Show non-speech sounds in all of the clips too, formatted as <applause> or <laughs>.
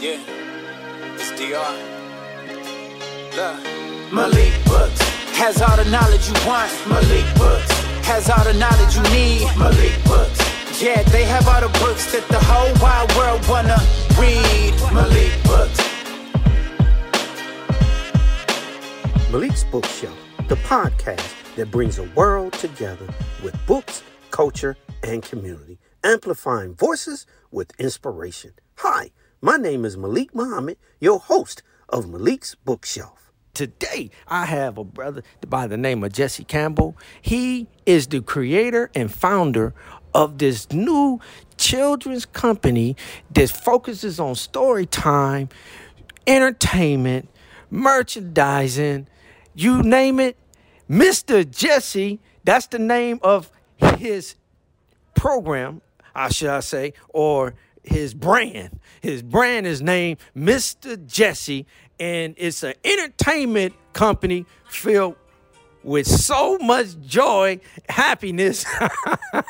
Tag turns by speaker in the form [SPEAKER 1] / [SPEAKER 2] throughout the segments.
[SPEAKER 1] Yeah, it's DR. Look. Malik Books has all the knowledge you want. Malik Books has all the knowledge you need. Malik Books. Yeah, they have all the books that the whole wide world wanna read. Malik Books.
[SPEAKER 2] Malik's Bookshelf, the podcast that brings a world together with books, culture, and community, amplifying voices with inspiration. Hi, my name is Malik Muhammad, your host of Malik's Bookshelf. Today, I have a brother by the name of Jesse Campbell. He is the creator and founder of this new children's company that focuses on story time, entertainment, merchandising, you name it. Mr. Jesse, that's the name of his program, I should I say, or his brand. His brand is named Mr. Jesse, and it's an entertainment company filled with so much joy, happiness. <laughs>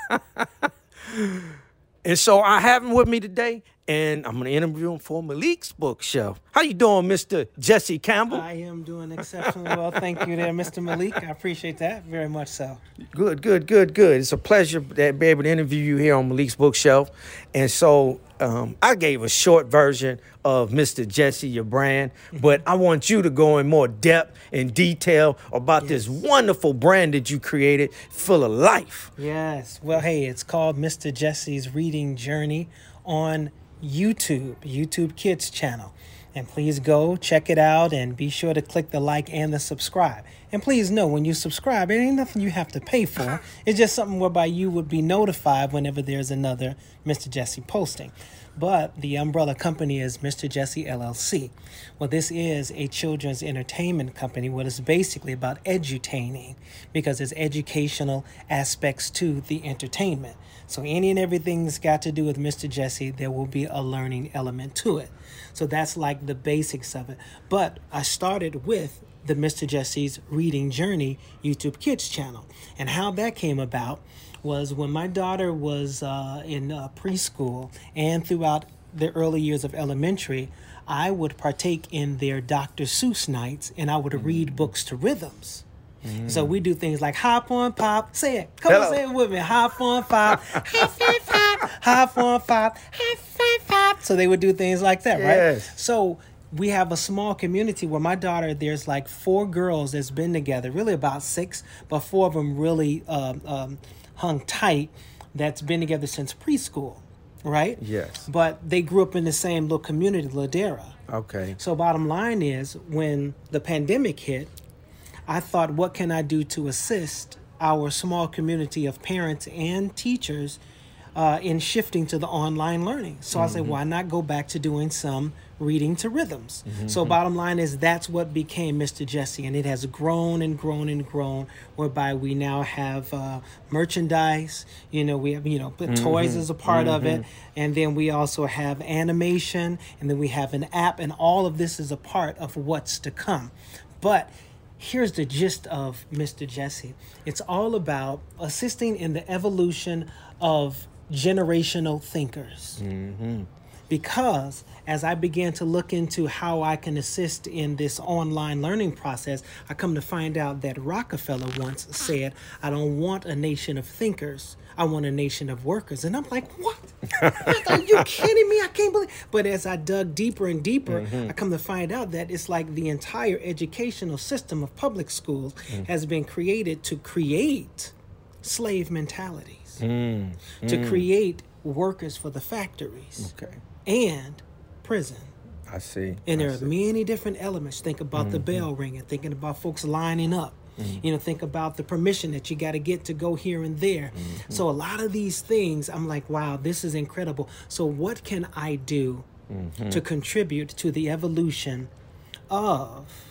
[SPEAKER 2] and so I have him with me today, and I'm gonna interview him for Malik's bookshelf. How you doing, Mr. Jesse Campbell?
[SPEAKER 3] I am doing exceptionally well. Thank you there, Mr. Malik. I appreciate that very much so.
[SPEAKER 2] Good, good, good, good. It's a pleasure to be able to interview you here on Malik's Bookshelf. And so um, I gave a short version of Mr. Jesse, your brand, but I want you to go in more depth and detail about
[SPEAKER 3] Yes.
[SPEAKER 2] this wonderful brand that you created full of life.
[SPEAKER 3] Yes. Well, hey, it's called Mr. Jesse's Reading Journey on YouTube, YouTube Kids channel. And please go check it out and be sure to click the like and the subscribe. And please know when you subscribe, it ain't nothing you have to pay for. It's just something whereby you would be notified whenever there's another Mr. Jesse posting. But the umbrella company is Mr. Jesse LLC. Well, this is a children's entertainment company. What is basically about edutaining because there's educational aspects to the entertainment. So any and everything that's got to do with Mr. Jesse, there will be a learning element to it. So that's like the basics of it. But I started with the Mr. Jesse's Reading Journey YouTube Kids channel. And how that came about was when my daughter was uh, in uh, preschool and throughout the early years of elementary, I would partake in their Dr. Seuss nights and I would read books to rhythms. So we do things like hop on pop, say it, come
[SPEAKER 2] Hello.
[SPEAKER 3] on, say it with me, hop on pop, <laughs> hop on pop, hop on pop, hop on pop. So they would do things like that, right?
[SPEAKER 2] Yes.
[SPEAKER 3] So we have a small community where my daughter, there's like four girls that's been together, really about six, but four of them really um, um, hung tight that's been together since preschool, right?
[SPEAKER 2] Yes.
[SPEAKER 3] But they grew up in the same little community, Ladera.
[SPEAKER 2] Okay.
[SPEAKER 3] So bottom line is when the pandemic hit, I thought what can I do to assist our small community of parents and teachers uh, in shifting to the online learning. So I said, mm-hmm. why not go back to doing some reading to rhythms? Mm-hmm, so mm-hmm. bottom line is that's what became Mr. Jesse, and it has grown and grown and grown, whereby we now have uh, merchandise. You know, we have you know, but toys is a part of it, and then we also have animation, and then we have an app, and all of this is a part of what's to come. But here's the gist of Mr. Jesse. It's all about assisting in the evolution of generational thinkers. Mm-hmm. Because as I began to look into how I can assist in this online learning process, I come to find out that Rockefeller once said, I don't want a nation of thinkers. I want a nation of workers. And I'm like, what? <laughs> Are you kidding me? I can't believe. But as I dug deeper and deeper, mm-hmm. I come to find out that it's like the entire educational system of public schools mm. has been created to create slave mentalities, mm. to mm. create workers for the factories
[SPEAKER 2] Okay.
[SPEAKER 3] And prison.
[SPEAKER 2] I see.
[SPEAKER 3] And
[SPEAKER 2] I
[SPEAKER 3] there are
[SPEAKER 2] see.
[SPEAKER 3] many different elements. Think about the mm-hmm. bell ringing, thinking about folks lining up. Mm-hmm. You know, think about the permission that you got to get to go here and there. Mm-hmm. So, a lot of these things, I'm like, wow, this is incredible. So, what can I do to contribute to the evolution of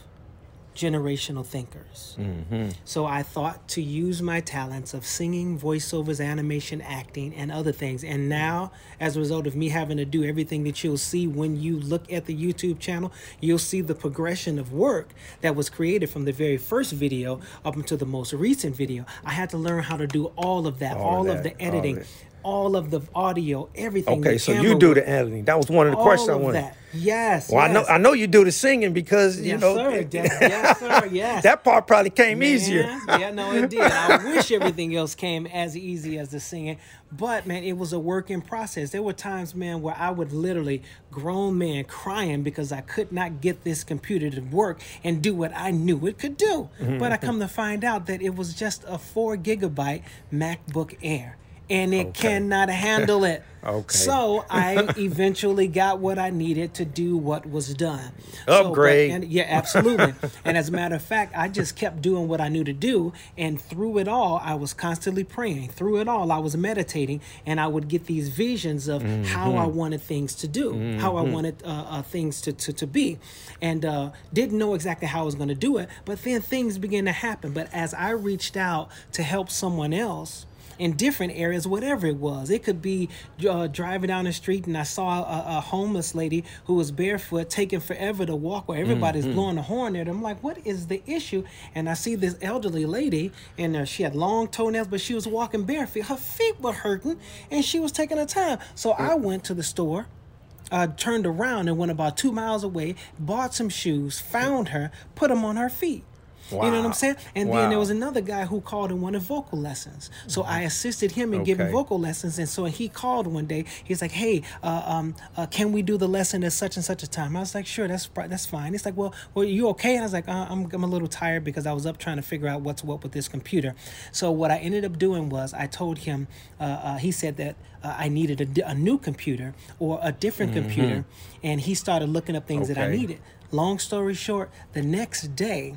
[SPEAKER 3] generational thinkers? Mm-hmm. So I thought to use my talents of singing, voiceovers, animation, acting, and other things. And now, as a result of me having to do everything that you'll see when you look at the YouTube channel, you'll see the progression of work that was created from the very first video up until the most recent video. I had to learn how to do all of that,
[SPEAKER 2] All
[SPEAKER 3] all,
[SPEAKER 2] of
[SPEAKER 3] of
[SPEAKER 2] that,
[SPEAKER 3] the
[SPEAKER 2] of
[SPEAKER 3] editing. All of the audio, everything.
[SPEAKER 2] Okay, so you do the editing. That was one of the
[SPEAKER 3] all
[SPEAKER 2] questions I wanted.
[SPEAKER 3] that. Yes.
[SPEAKER 2] Well, I know. I know you do the singing because you
[SPEAKER 3] Yes,
[SPEAKER 2] know
[SPEAKER 3] sir. Yes, <laughs> yes, sir. Yes.
[SPEAKER 2] that part probably came easier.
[SPEAKER 3] Yeah, no, it did. I <laughs> wish everything else came as easy as the singing, but man, it was a work in process. There were times, man, where I would literally grown man crying because I could not get this computer to work and do what I knew it could do.
[SPEAKER 2] Mm-hmm.
[SPEAKER 3] But I come to find out that it was just a four gigabyte MacBook Air. And it
[SPEAKER 2] Okay.
[SPEAKER 3] cannot handle it. <laughs>
[SPEAKER 2] Okay.
[SPEAKER 3] So I eventually got what I needed to do what was done. So, but-
[SPEAKER 2] Upgrade.
[SPEAKER 3] and yeah, absolutely. <laughs> and as a matter of fact, I just kept doing what I knew to do. And through it all, I was constantly praying. Through it all, I was meditating. And I would get these visions of how I wanted things to do, how I wanted uh, uh, things to, to, to be. And uh, didn't know exactly how I was going to do it. But then things began to happen. But as I reached out to help someone else, in different areas, whatever it was. It could be uh, driving down the street and I saw a, a homeless lady who was barefoot, taking forever to walk, where everybody's blowing the horn at her. I'm like, what is the issue? And I see this elderly lady, and uh, she had long toenails, but she was walking barefoot. Her feet were hurting, and she was taking her time. So I went to the store. Uh, turned around and went about two miles away, bought some shoes, found her, put them on her feet. You know what I'm saying? And then there was another guy who called and wanted vocal lessons. So I assisted him in giving vocal lessons. And so he called one day. He's like, "Hey, uh, um, uh, can we do the lesson at such and such a time?" I was like, "Sure, that's that's fine." He's like, "Well, well, you okay?" And I was like, uh, "I'm I'm a little tired because I was up trying to figure out what's what with this computer." So what I ended up doing was I told him. Uh, uh, he said that uh, I needed a, a new computer or a different computer, and he started looking up things that I needed. Long story short, the next day.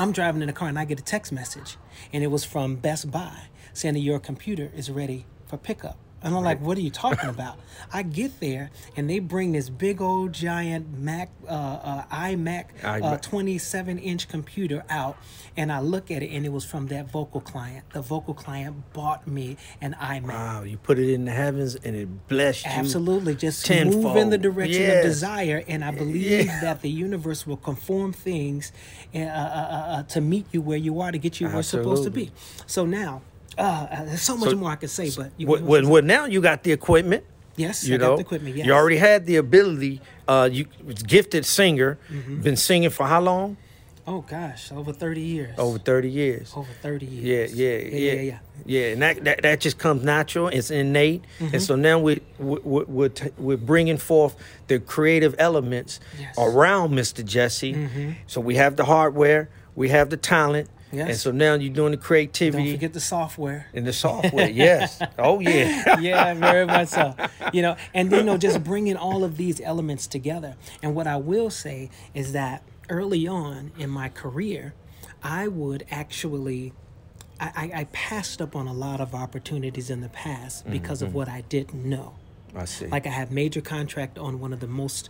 [SPEAKER 3] I'm driving in the car and I get a text message, and it was from Best Buy saying that your computer is ready for pickup. And I'm like, what are you talking about? <laughs> I get there and they bring this big old giant Mac, uh, uh, iMac, uh, 27 inch computer out, and I look at it and it was from that vocal client. The vocal client bought me an iMac.
[SPEAKER 2] Wow, you put it in the heavens and it blessed you.
[SPEAKER 3] Absolutely, just move in the direction
[SPEAKER 2] Yes.
[SPEAKER 3] of desire, and I believe
[SPEAKER 2] Yeah.
[SPEAKER 3] that the universe will conform things uh, uh, uh, uh, to meet you where you are to get you where you're supposed to be. So now, uh, uh, there's so much
[SPEAKER 2] So-
[SPEAKER 3] more I could say, but you
[SPEAKER 2] Well, well, well, now you got the equipment.
[SPEAKER 3] yes,
[SPEAKER 2] You
[SPEAKER 3] I
[SPEAKER 2] know,
[SPEAKER 3] got the equipment. Yes,
[SPEAKER 2] you already had the ability. Uh, you gifted singer.
[SPEAKER 3] Mm-hmm.
[SPEAKER 2] Been singing for how long?
[SPEAKER 3] Oh gosh, over thirty years.
[SPEAKER 2] Over thirty years.
[SPEAKER 3] over thirty
[SPEAKER 2] Yeah,
[SPEAKER 3] years.
[SPEAKER 2] yeah, yeah,
[SPEAKER 3] yeah, yeah.
[SPEAKER 2] yeah. And that, that that just comes natural. It's innate.
[SPEAKER 3] Mm-hmm.
[SPEAKER 2] And so now we we we we're, t- we're bringing forth the creative elements
[SPEAKER 3] Yes. Mm-hmm.
[SPEAKER 2] around Mr. Jesse. So we have the hardware, we have the talent, and so now you're doing the creativity.
[SPEAKER 3] Don't forget the software.
[SPEAKER 2] and the software. yes. Oh yeah. <laughs>
[SPEAKER 3] yeah, very much so. You know, and you know, just bringing all of these elements together. And what I will say is that early on in my career, I would actually. I, I, I passed up on a lot of opportunities in the past because of mm-hmm. what I didn't know.
[SPEAKER 2] I see.
[SPEAKER 3] Like I had major contract on one of the most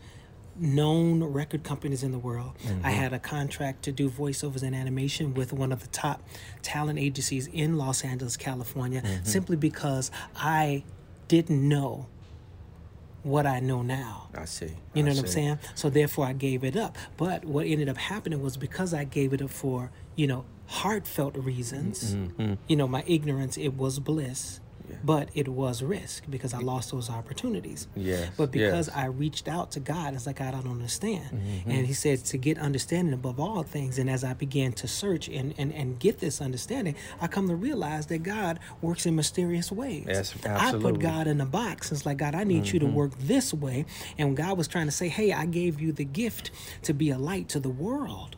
[SPEAKER 3] known record companies in the world. I had a contract to do voiceovers and animation with one of the top talent agencies in Los Angeles, California, simply because I didn't know what I know now.
[SPEAKER 2] I see.
[SPEAKER 3] You know
[SPEAKER 2] I
[SPEAKER 3] what I'm saying? So therefore, I gave it up. But what ended up happening was because I gave it up for you know heartfelt reasons.
[SPEAKER 2] Mm-hmm.
[SPEAKER 3] You know, my ignorance it was bliss, but it was risk because I lost those opportunities.
[SPEAKER 2] Yes,
[SPEAKER 3] But because
[SPEAKER 2] yes. Mm-hmm.
[SPEAKER 3] I reached out to God, it's like God, I don't understand. And He said to get understanding above all things. And as I began to search and and and get this understanding, I come to realize that God works in mysterious ways.
[SPEAKER 2] Yes, absolutely.
[SPEAKER 3] I put God in a box. It's like, God, I need you to work this way. And God was trying to say, hey, I gave you the gift to be a light to the world.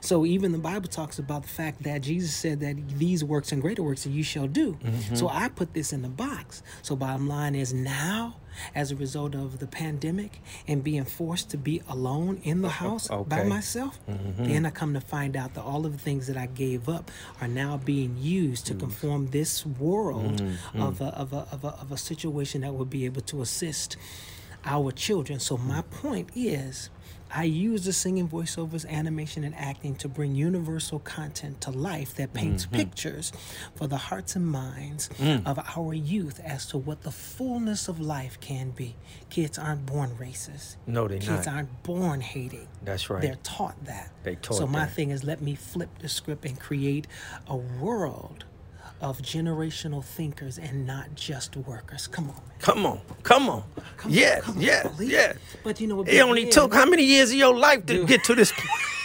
[SPEAKER 3] So even the Bible talks about the fact that Jesus said that these works and greater works that you shall do. Mm-hmm. So I put this in the box. So bottom line is now, as a result of the pandemic and being forced to be alone in the house by
[SPEAKER 2] okay.
[SPEAKER 3] myself, mm-hmm. then I come to find out that all of the things that I gave up are now being used to mm. conform this world mm-hmm. of, a, of, a, of, a, of a situation that would be able to assist our children. So my point is, I use the singing, voiceovers, animation, and acting to bring universal content to life that paints mm-hmm. pictures for the hearts and minds mm. of our youth as to what the fullness of life can be. Kids aren't born racist.
[SPEAKER 2] No, they're
[SPEAKER 3] Kids
[SPEAKER 2] not.
[SPEAKER 3] aren't born hating.
[SPEAKER 2] That's right.
[SPEAKER 3] They're taught that.
[SPEAKER 2] They taught
[SPEAKER 3] So my
[SPEAKER 2] that.
[SPEAKER 3] thing is, let me flip the script and create a world of generational thinkers and not just workers. Come on. Man.
[SPEAKER 2] Come on, come on.
[SPEAKER 3] Come
[SPEAKER 2] yeah,
[SPEAKER 3] on, come
[SPEAKER 2] yeah,
[SPEAKER 3] believe
[SPEAKER 2] yeah.
[SPEAKER 3] But you know what?
[SPEAKER 2] It only took how many years of your life to get to this point? <laughs>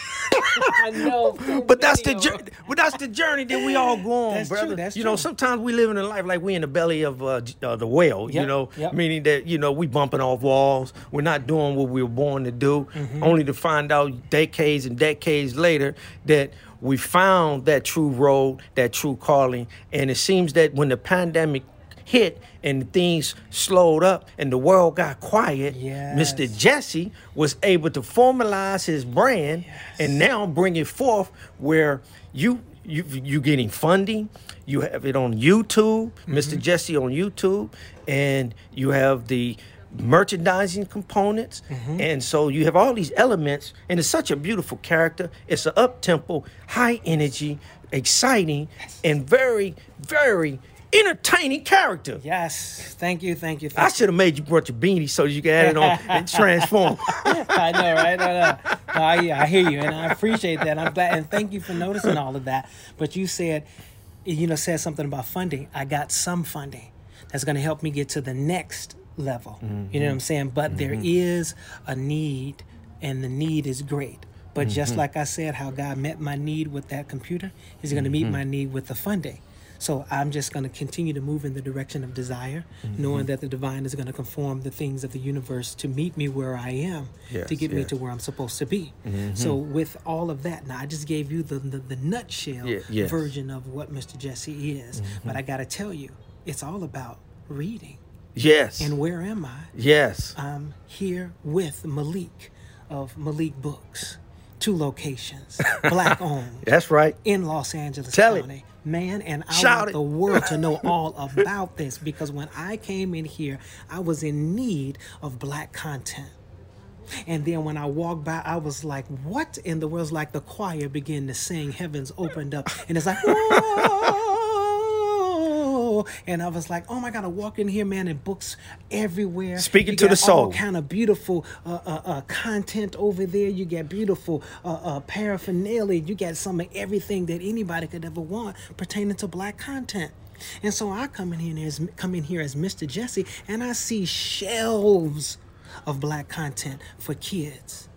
[SPEAKER 3] I know.
[SPEAKER 2] But that's the journey. But that's the journey that we all go on,
[SPEAKER 3] That's true,
[SPEAKER 2] brother.
[SPEAKER 3] that's
[SPEAKER 2] you know, sometimes we live in a life like we in the belly of uh, uh, the whale. You know,
[SPEAKER 3] yep.
[SPEAKER 2] meaning that you know we bumping off walls. We're not doing what we were born to do,
[SPEAKER 3] Mm-hmm.
[SPEAKER 2] only to find out decades and decades later that we found that true road, that true calling. And it seems that when the pandemic hit and things slowed up and the world got quiet, Mr. Jesse was able to formalize his brand and now bring it forth where you you you getting funding, you have it on YouTube, mm-hmm. Mr. Jesse on YouTube, and you have the merchandising components. Mm-hmm. And so you have all these elements and it's such a beautiful character. It's an up tempo high energy exciting and very very entertaining character
[SPEAKER 3] Yes. Thank you. Thank you.
[SPEAKER 2] I should have made you brought your beanie so you could add it on and <laughs> transform. <laughs>
[SPEAKER 3] I know, right? I, know. I, I hear you, and I appreciate that. I'm glad, and thank you for noticing all of that. But you said, you know, said something about funding. I got some funding that's going to help me get to the next level. You know what mm-hmm. I'm saying? But there mm-hmm. is a need, and the need is great. But just mm-hmm. like I said, how God met my need with that computer, He's going to meet my need with the funding. So I'm just going to continue to move in the direction of desire, mm-hmm. knowing that the divine is going to conform the things of the universe to meet me where I am,
[SPEAKER 2] Yes,
[SPEAKER 3] to get me to where I'm supposed to be. Mm-hmm. So with all of that, now I just gave you the the, the nutshell
[SPEAKER 2] Yeah, yes.
[SPEAKER 3] version of what Mr. Jesse is, mm-hmm. but I got to tell you, it's all about reading.
[SPEAKER 2] Yes.
[SPEAKER 3] And where am I?
[SPEAKER 2] yes.
[SPEAKER 3] I'm here with Malik of Malik Books, two locations, <laughs> black owned
[SPEAKER 2] That's right.
[SPEAKER 3] in Los Angeles
[SPEAKER 2] Tell it.
[SPEAKER 3] Man, and I
[SPEAKER 2] Shout
[SPEAKER 3] want
[SPEAKER 2] it.
[SPEAKER 3] the world to know all about this because when I came in here, I was in need of black content. And then when I walked by, I was like, what in the world? It's like the choir began to sing, heavens opened up, and it's like, <laughs> whoa. And I was like, oh my God, I walk in here, man, and books everywhere.
[SPEAKER 2] Speaking
[SPEAKER 3] You
[SPEAKER 2] to the soul.
[SPEAKER 3] kind of beautiful uh, uh, uh, content over there. You get beautiful uh, uh, paraphernalia. You get some of everything that anybody could ever want pertaining to black content. And so I come in here as come in here as Mr. Jesse, and I see shelves of black content for kids.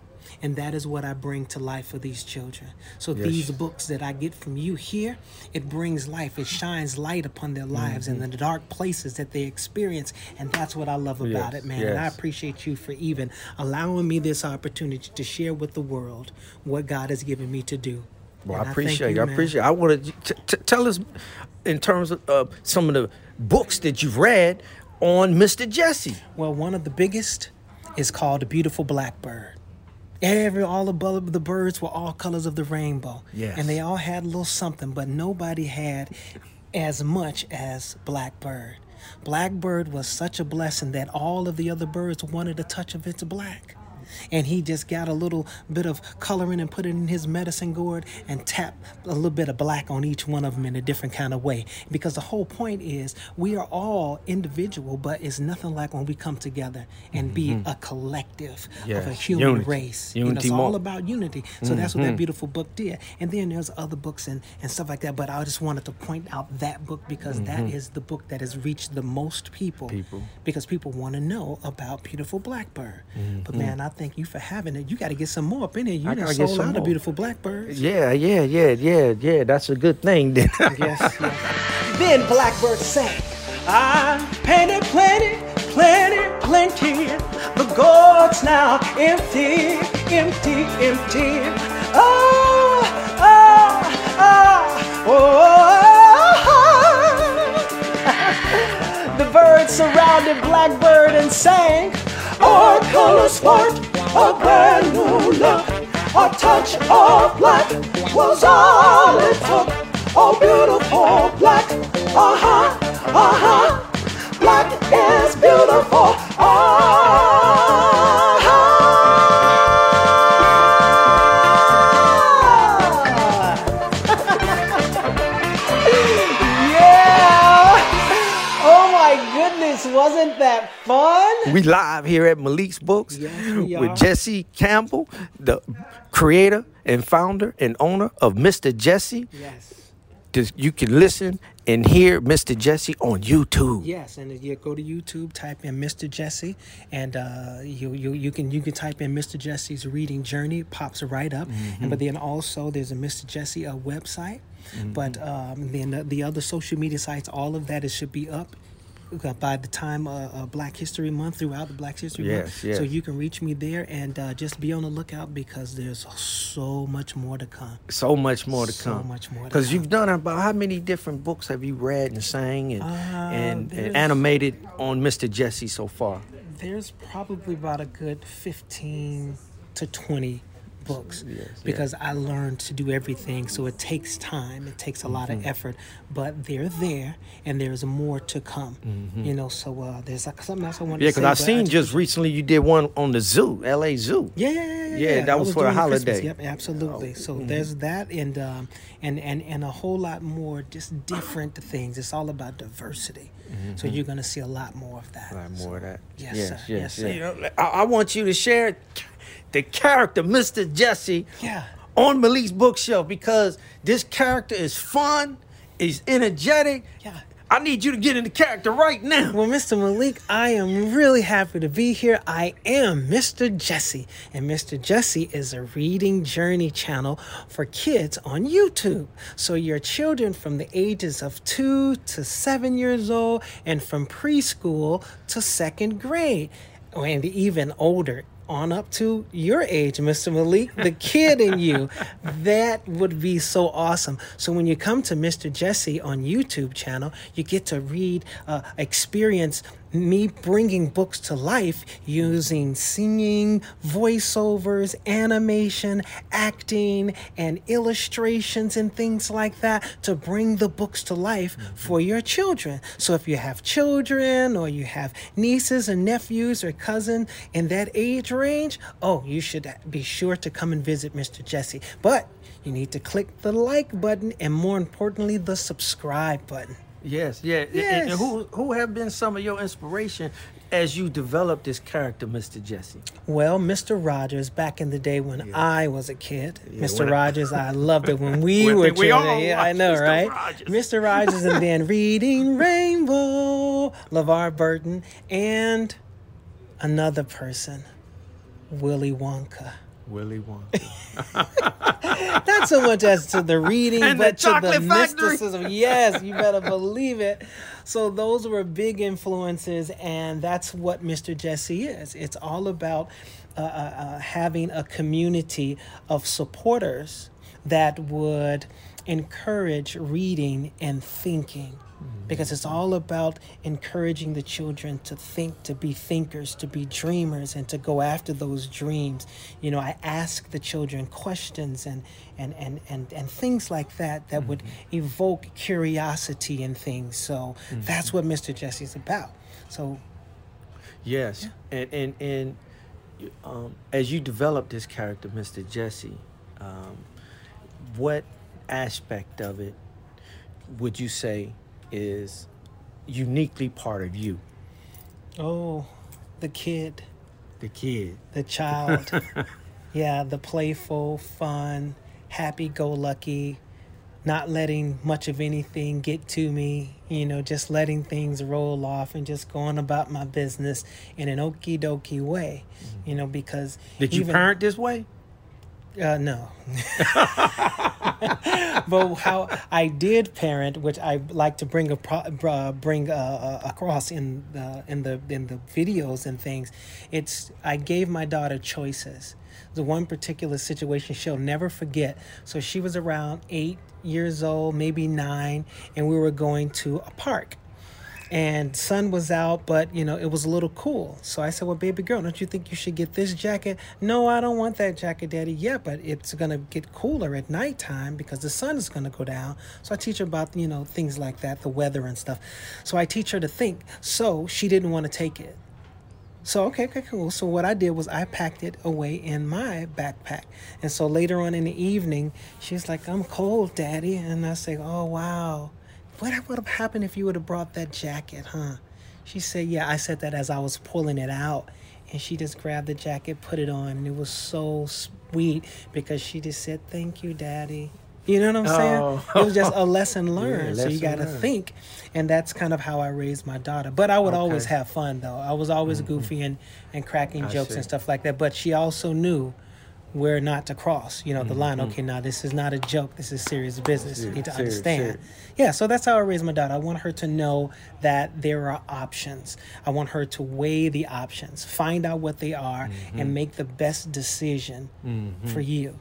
[SPEAKER 3] And that is what I bring to life for these children. So these books that I get from you here, it brings life. It shines light upon their lives and the dark places that they experience. And that's what I love about
[SPEAKER 2] Yes,
[SPEAKER 3] it, man. And I appreciate you for even allowing me this opportunity to share with the world what God has given me to do.
[SPEAKER 2] Well, I appreciate you. I
[SPEAKER 3] man.
[SPEAKER 2] appreciate. I want to t- t- tell us in terms of uh, some of the books that you've read on Mr. Jesse.
[SPEAKER 3] Well, one of the biggest is called The Beautiful Blackbird. Every all the the birds were all colors of the rainbow.
[SPEAKER 2] Yes.
[SPEAKER 3] And they all had a little something, but nobody had as much as Blackbird. Blackbird was such a blessing that all of the other birds wanted a touch of its black. And he just got a little bit of coloring and put it in his medicine gourd and tapped a little bit of black on each one of them in a different kind of way. Because the whole point is we are all individual, but it's nothing like when we come together and be a collective of a
[SPEAKER 2] Mm-hmm.
[SPEAKER 3] Human
[SPEAKER 2] Unity.
[SPEAKER 3] race. You know,
[SPEAKER 2] Unity
[SPEAKER 3] it's all.
[SPEAKER 2] Mm-hmm.
[SPEAKER 3] about unity. So that's what that beautiful book did. And then there's other books and, and stuff like that. But I just wanted to point out that book because that is the book that has reached the most people.
[SPEAKER 2] Mm-hmm. People.
[SPEAKER 3] Because people want to know about Beautiful Blackbird. But
[SPEAKER 2] Mm-hmm.
[SPEAKER 3] man, I thank you for having it. You got to get some more up in here. You
[SPEAKER 2] I
[SPEAKER 3] done
[SPEAKER 2] gotta get
[SPEAKER 3] sold
[SPEAKER 2] some
[SPEAKER 3] out of
[SPEAKER 2] more.
[SPEAKER 3] Beautiful Blackbirds.
[SPEAKER 2] Yeah, yeah, yeah, yeah, yeah. That's a good thing. Then. <laughs>
[SPEAKER 3] Yes, yes. Then Blackbird sang, ah, I painted plenty, plenty, plenty. The gourd's now empty, empty, empty. Ah, ah, oh, oh, oh, oh. the birds surrounded Blackbird and sang, Our color sport, a brand new look. A touch of black was all it took. Oh, beautiful black. Uh huh, uh huh. Black is beautiful. yeah! Wasn't that fun?
[SPEAKER 2] we live here at Malik's Books
[SPEAKER 3] Yes,
[SPEAKER 2] with. Jesse Campbell, the creator and founder and owner of Mr. Jesse.
[SPEAKER 3] Yes.
[SPEAKER 2] You can listen and hear Mr. Jesse on YouTube.
[SPEAKER 3] Yes, and you go to YouTube, type in Mr. Jesse, and uh, you, you you can you can type in Mr. Jesse's reading journey. It pops right up.
[SPEAKER 2] Mm-hmm.
[SPEAKER 3] And but then also there's a Mr. Jesse uh, website. But um, then the, the other social media sites, all of that it should be up. Uh, By the time uh, uh, Black History Month, throughout the Black History
[SPEAKER 2] Yes,
[SPEAKER 3] Month,
[SPEAKER 2] yes.
[SPEAKER 3] so you can reach me there and uh, just be on the lookout because there's so much more to come.
[SPEAKER 2] So much more to
[SPEAKER 3] So
[SPEAKER 2] come.
[SPEAKER 3] much more
[SPEAKER 2] Because you've done about how many different books have you read and sang and, and, and animated on Mr. Jesse so far?
[SPEAKER 3] there's probably about a good 15 to 20 books
[SPEAKER 2] Yes,
[SPEAKER 3] because I learned to do everything. So it takes time, it takes a lot
[SPEAKER 2] Mm-hmm.
[SPEAKER 3] of effort, but they're there and there's more to come.
[SPEAKER 2] Mm-hmm.
[SPEAKER 3] You know, so uh, there's like something else I want
[SPEAKER 2] Yeah,
[SPEAKER 3] to say.
[SPEAKER 2] because I
[SPEAKER 3] but
[SPEAKER 2] seen
[SPEAKER 3] just-
[SPEAKER 2] just recently you did one on the zoo, L.A. Zoo.
[SPEAKER 3] Yeah, yeah, yeah, yeah.
[SPEAKER 2] Yeah, that
[SPEAKER 3] I
[SPEAKER 2] was for
[SPEAKER 3] Christmas.
[SPEAKER 2] holiday. Oh,
[SPEAKER 3] Yep, absolutely. So there's that, and um, and and and a whole lot more, just different things. It's all about diversity. So you're gonna see a lot more of that.
[SPEAKER 2] Mm-hmm. A lot more of that.
[SPEAKER 3] Yes,
[SPEAKER 2] yes,
[SPEAKER 3] sir.
[SPEAKER 2] yes.
[SPEAKER 3] Yes, sir.
[SPEAKER 2] You know, I, I want you to share the character, Mr. Jesse,
[SPEAKER 3] Yeah.
[SPEAKER 2] on Malik's bookshelf because this character is fun, is energetic.
[SPEAKER 3] Yeah.
[SPEAKER 2] I need you to get into character right now.
[SPEAKER 3] Well, Mr. Malik, I am really happy to be here. I am Mr. Jesse, and Mr. Jesse is a reading journey channel for kids on YouTube. So, your children from the ages of two to seven years old, and from preschool to second grade, and even older on up to your age, Mr. Malik, the kid in you. That would be so awesome. So when you come to Mr. Jesse on YouTube channel, you get to read, uh, experience me bringing books to life using singing, voiceovers, animation, acting, and illustrations and things like that to bring the books to life for your children. So if you have children or you have nieces and nephews or cousins in that age range, oh, you should be sure to come and visit Mr. Jesse. But you need to click the like button and more importantly, the subscribe button.
[SPEAKER 2] Yes, yeah. And- And,
[SPEAKER 3] Yes.
[SPEAKER 2] who who have been some of your inspiration as you developed this character, Mr. Jesse?
[SPEAKER 3] Well, Mr. Rogers, back in the day when I was a kid, Mr. Rogers, I loved it when <laughs> we
[SPEAKER 2] We-
[SPEAKER 3] were
[SPEAKER 2] we
[SPEAKER 3] children. yeah, I know,
[SPEAKER 2] Mr.
[SPEAKER 3] right?
[SPEAKER 2] Rogers.
[SPEAKER 3] Mr. Rogers, and then <laughs> Reading Rainbow, LeVar Burton, and another person, Willy Wonka.
[SPEAKER 2] Willy Wonka. <laughs>
[SPEAKER 3] Not so much as to the reading,
[SPEAKER 2] And the
[SPEAKER 3] but to the
[SPEAKER 2] Factory.
[SPEAKER 3] mysticism. Yes, you better believe it. So those were big influences, and that's what Mr. Jesse is. It's all about uh, uh, uh, having a community of supporters that would encourage reading and thinking because it's all about encouraging the children to think, to be thinkers, to be dreamers, and to go after those dreams. You know, I ask the children questions and and and and, and things like that that would evoke curiosity and things. So that's what Mr. Jesse's about. So
[SPEAKER 2] Yes, and and and um, as you develop this character, Mr. Jesse, um, what aspect of it would you say is uniquely part of you,
[SPEAKER 3] oh, the kid.
[SPEAKER 2] the kid?
[SPEAKER 3] the child. <laughs> yeah, the playful, fun, happy go lucky, not letting much of anything get to me, you know, just letting things roll off and just going about my business in an okie dokie way, mm-hmm. you know, because.
[SPEAKER 2] Did you
[SPEAKER 3] even-
[SPEAKER 2] parent this way?
[SPEAKER 3] Uh, no. <laughs> but how I did parent, which I like to bring a uh, bring uh, uh, across in the in the in the videos and things, it's I gave my daughter choices. The one particular situation she'll never forget. So she was around eight years old, maybe nine, and we were going to a park and sun was out but you know it was a little cool. So i said well baby girl don't you think you should get this jacket? No i don't want that jacket daddy. Yeah but it's gonna get cooler at nighttime because the sun is gonna go down. So i teach her about you know things like that the weather and stuff. So i teach her to think. So she didn't want to take it. So okay, okay, cool. So what I did was I packed it away in my backpack, and so later on in the evening, she's like, "I'm cold, Daddy," and I say, "Oh wow, what would have happened if you would have brought that jacket, huh?" She said, "Yeah." I said that as I was pulling it out, and she just grabbed the jacket, put it on, and it was so sweet because she just said, "Thank you, Daddy." You know what I'm saying?
[SPEAKER 2] Oh.
[SPEAKER 3] It was just a lesson <laughs> learned. so you got to think, and that's kind of how I raised my daughter. But I would always have fun though. I was always mm-hmm. goofy and and cracking
[SPEAKER 2] I
[SPEAKER 3] jokes
[SPEAKER 2] see.
[SPEAKER 3] and stuff like that. But she also knew where not to cross. You know the line. Okay, now this is not a joke. This is serious business. You need to
[SPEAKER 2] Serious,
[SPEAKER 3] understand.
[SPEAKER 2] serious.
[SPEAKER 3] Yeah, so that's how I raise my daughter. I want her to know that there are options. I want her to weigh the options, find out what they are,
[SPEAKER 2] Mm-hmm.
[SPEAKER 3] and make the best decision for you.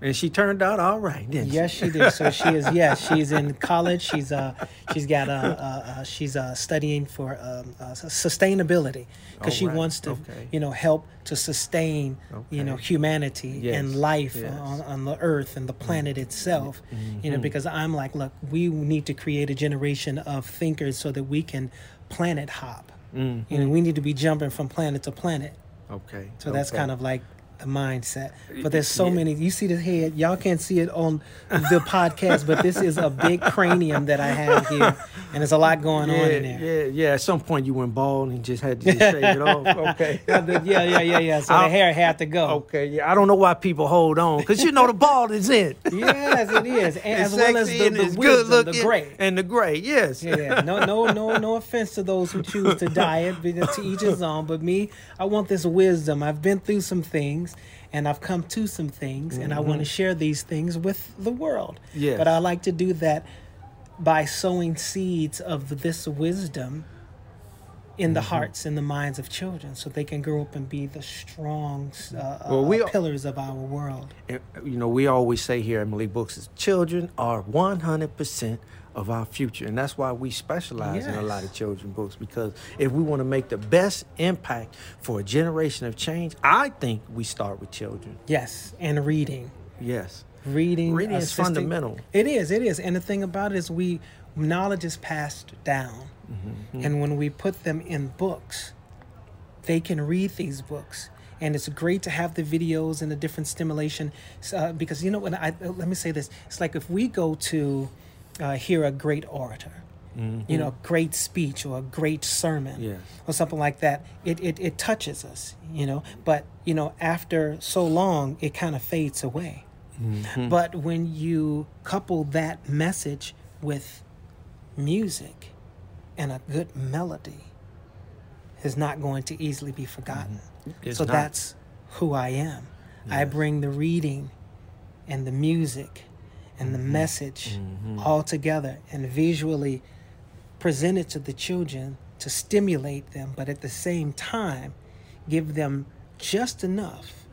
[SPEAKER 2] And she turned out all right, didn't
[SPEAKER 3] Yes, she did. So she is. <laughs> Yes, she's in college. She's uh, she's got uh, uh, she's uh, studying for um, uh, sustainability because she
[SPEAKER 2] Alright,
[SPEAKER 3] wants to,
[SPEAKER 2] okay.
[SPEAKER 3] you know, help to sustain, you know, humanity
[SPEAKER 2] Yes,
[SPEAKER 3] and life
[SPEAKER 2] yes. Mm-hmm.
[SPEAKER 3] on, on the earth and the planet itself. You know, because I'm like, look, we need to create a generation of thinkers so that we can planet hop.
[SPEAKER 2] Mm-hmm.
[SPEAKER 3] You know, we need to be jumping from planet to planet.
[SPEAKER 2] Okay.
[SPEAKER 3] So that's
[SPEAKER 2] okay.
[SPEAKER 3] kind of like the mindset. But there's so
[SPEAKER 2] Yeah.
[SPEAKER 3] many. You see the head. Y'all can't see it on the podcast, but this is a big cranium that I have here, and there's a lot going
[SPEAKER 2] yeah,
[SPEAKER 3] on in there.
[SPEAKER 2] Yeah, yeah. At some point, you went bald and just had to just shave it off. <laughs> Okay.
[SPEAKER 3] Yeah, yeah, yeah, yeah. So the
[SPEAKER 2] I'll-
[SPEAKER 3] hair had to go.
[SPEAKER 2] Okay, yeah. I don't know why people hold on because you know the bald is in. <laughs>
[SPEAKER 3] Yes, it is, and as well as the, the wisdom, the gray.
[SPEAKER 2] and the gray. Yes.
[SPEAKER 3] Yeah, yeah. no, no, no, no offense to those who choose to diet, but to each his own. But me, I want this wisdom. I've been through some things, and I've come to some things, and I want to share these things with the world.
[SPEAKER 2] Yes.
[SPEAKER 3] But I like to do that by sowing seeds of this wisdom in the hearts and the minds of children, so they can grow up and be the strong uh,
[SPEAKER 2] Well,
[SPEAKER 3] uh, pillars of our world.
[SPEAKER 2] You know, we always say here at Malik Books, is children are 100% of our future. And that's why we specialize in a lot of
[SPEAKER 3] Yes.
[SPEAKER 2] children books because if we want to make the best impact for a generation of change, I think we start with children.
[SPEAKER 3] Yes, and reading.
[SPEAKER 2] Yes.
[SPEAKER 3] reading
[SPEAKER 2] Reading is fundamental.
[SPEAKER 3] it is it is and the thing about it is we knowledge is passed down
[SPEAKER 2] Mm-hmm.
[SPEAKER 3] and when we put them in books they can read these books and it's great to have the videos and the different stimulation uh, because you know when i let me say this it's like if we go to uh, hear a great orator you know, a great speech or a great sermon
[SPEAKER 2] Mm-hmm. Yes.
[SPEAKER 3] or something like that, it, it, it touches us, you know. But, you know, after so long, it kind of fades away.
[SPEAKER 2] Mm-hmm.
[SPEAKER 3] But when you couple that message with music and a good melody, is not going to easily be forgotten.
[SPEAKER 2] It's
[SPEAKER 3] so
[SPEAKER 2] not.
[SPEAKER 3] that's who I am. I bring the reading and the music and the mm-hmm. message mm-hmm. all together and visually present it to the children to stimulate them, but at the same time, give them just enough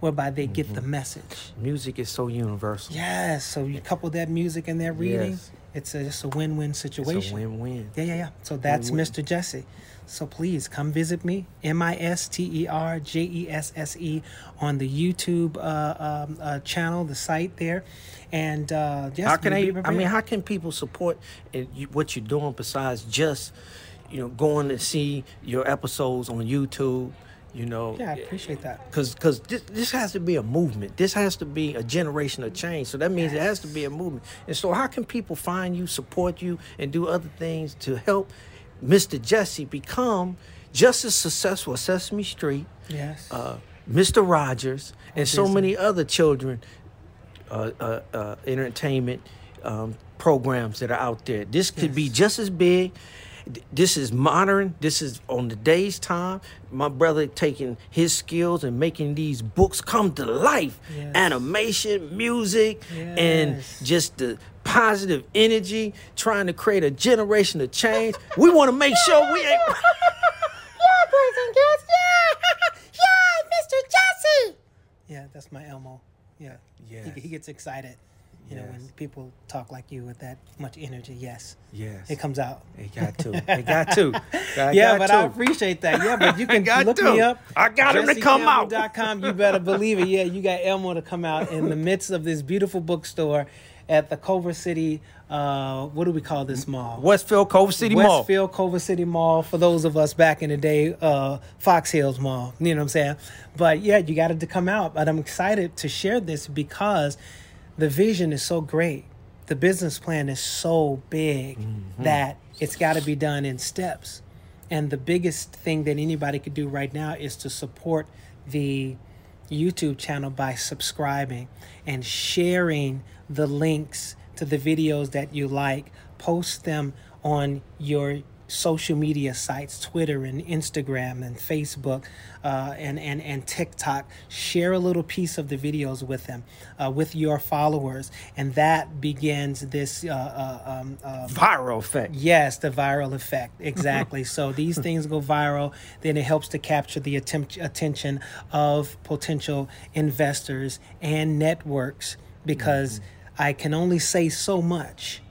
[SPEAKER 3] whereby they get the mm-hmm. message.
[SPEAKER 2] Music is so universal.
[SPEAKER 3] Yes, so you couple that music and that reading,
[SPEAKER 2] Yes.
[SPEAKER 3] It's a, just a win-win
[SPEAKER 2] It's
[SPEAKER 3] situation.
[SPEAKER 2] a win-win.
[SPEAKER 3] Yeah, yeah, yeah. So that's
[SPEAKER 2] Win-win.
[SPEAKER 3] Mr. Jesse. So please come visit me, M I S T E R J E S S E, on the YouTube uh, um, uh, channel, the site there. And uh, yes,
[SPEAKER 2] how can
[SPEAKER 3] be
[SPEAKER 2] I mean, how can people support it, what you're doing besides just, you know, going to see your episodes on YouTube? You know,
[SPEAKER 3] Yeah, I appreciate that.
[SPEAKER 2] because because this, this has to be a movement. This has to be a generation of change. So that means it has to be a movement. And so, how can people find you, support you, and do other things to help Mr. Jesse become just as successful as Sesame Street?
[SPEAKER 3] Yes.
[SPEAKER 2] uh, Mr. Rogers, and so many other children uh, uh, uh, entertainment um, programs that are out there. This could be just as big. This is modern. This is on the day's time. My brother taking his skills and making these books come to life.
[SPEAKER 3] Yes.
[SPEAKER 2] Animation, music, and just the positive energy, trying to create a generation of change. we want to make sure we ain't. <laughs>
[SPEAKER 3] yeah, boys and girls. Yeah. <laughs> yeah, Mr. Jesse. Yeah, that's my Elmo. Yeah.
[SPEAKER 2] Yes.
[SPEAKER 3] He, he gets excited. You know, when people talk like you with that much energy. Yes.
[SPEAKER 2] Yes.
[SPEAKER 3] It comes out.
[SPEAKER 2] It got to. It got to. <laughs>
[SPEAKER 3] Yeah,
[SPEAKER 2] got
[SPEAKER 3] but
[SPEAKER 2] to.
[SPEAKER 3] I appreciate that. Yeah, but you <laughs> can
[SPEAKER 2] got
[SPEAKER 3] look
[SPEAKER 2] to.
[SPEAKER 3] me up.
[SPEAKER 2] I got him to come out.
[SPEAKER 3] JesseCampbell.com. You better believe it. Yeah, you got Elmo to come out in the midst of this beautiful bookstore at the Culver City. Uh, what do we call this mall?
[SPEAKER 2] Westfield Cove City Mall.
[SPEAKER 3] Westfield Culver City Mall. For those of us back in the day, uh, Fox Hills Mall. You know what I'm saying? But yeah, you got it to come out. But I'm excited to share this because the vision is so great. The business plan is so big mm-hmm. that it's got to be done in steps. And the biggest thing that anybody could do right now is to support the YouTube channel by subscribing and sharing the links to the videos that you like, post them on your social media sites twitter and instagram and facebook uh, and, and, and tiktok share a little piece of the videos with them uh, with your followers. And that begins this uh, uh um,
[SPEAKER 2] um, viral effect.
[SPEAKER 3] Yes the viral effect. <laughs> Exactly. So these things go viral then it helps to capture the attempt, attention of potential investors and networks because mm-hmm. i can only say so much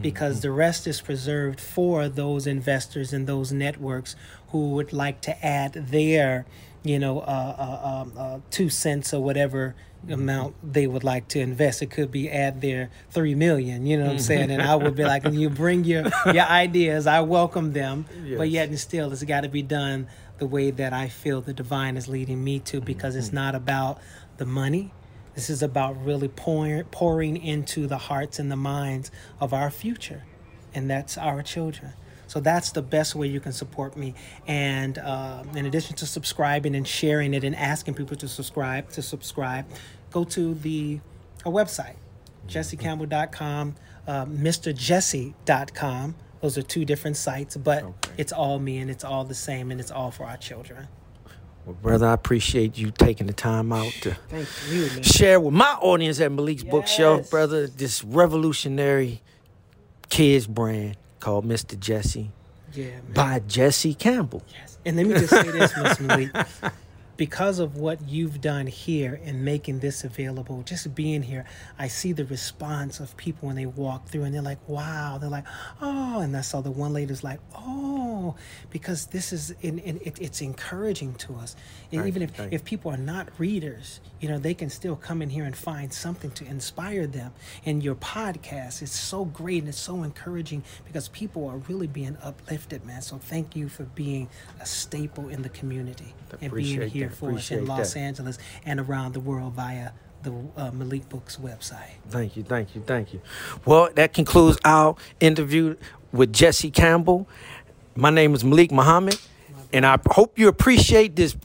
[SPEAKER 3] because the rest is preserved for those investors and those networks who would like to add their, you know, uh, uh, um, uh, two cents or whatever amount they would like to invest. It could be add their three million. You know what I'm saying? And I would be like, you bring your your <laughs> ideas. I welcome them, yes. but yet and still, it's got to be done the way that I feel the divine is leading me to, because mm-hmm. it's not about the money this is about really pouring, pouring into the hearts and the minds of our future, and that's our children. So that's the best way you can support me. And uh, in addition to subscribing and sharing it and asking people to subscribe, to subscribe, go to the a website, jessecampbell.com, uh, mrjesse.com. Those are two different sites, but okay. it's all me and it's all the same and it's all for our children.
[SPEAKER 2] Well, brother, I appreciate you taking the time out to <sighs> you, share with my audience at Malik's yes. Bookshelf, brother, this revolutionary kids brand called Mr. Jesse. Yeah, man. By Jesse Campbell.
[SPEAKER 3] Yes. And let me just say this, Miss Malik. <laughs> because of what you've done here and making this available, just being here, I see the response of people when they walk through and they're like, wow. They're like, oh. And I saw the one lady's like, oh, because this is, in, in it, it's encouraging to us. Right, even if, right. if people are not readers, you know, they can still come in here and find something to inspire them. And your podcast is so great and it's so encouraging because people are really being uplifted, man. So thank you for being a staple in the community and being here for us in Los that. Angeles and around the world via the uh, Malik Books website.
[SPEAKER 2] Thank you, thank you, thank you. Well, that concludes our interview with Jesse Campbell. My name is Malik Muhammad, and I hope you appreciate this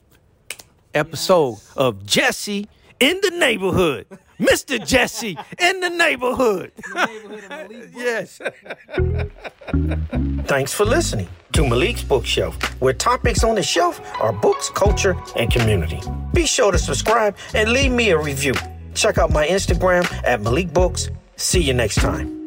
[SPEAKER 2] episode yes. of Jesse in the neighborhood. <laughs> Mr. Jesse in the neighborhood. The neighborhood yes. <laughs> Thanks for listening to Malik's Bookshelf, where topics on the shelf are books, culture, and community. Be sure to subscribe and leave me a review. Check out my Instagram at Malik Books. See you next time.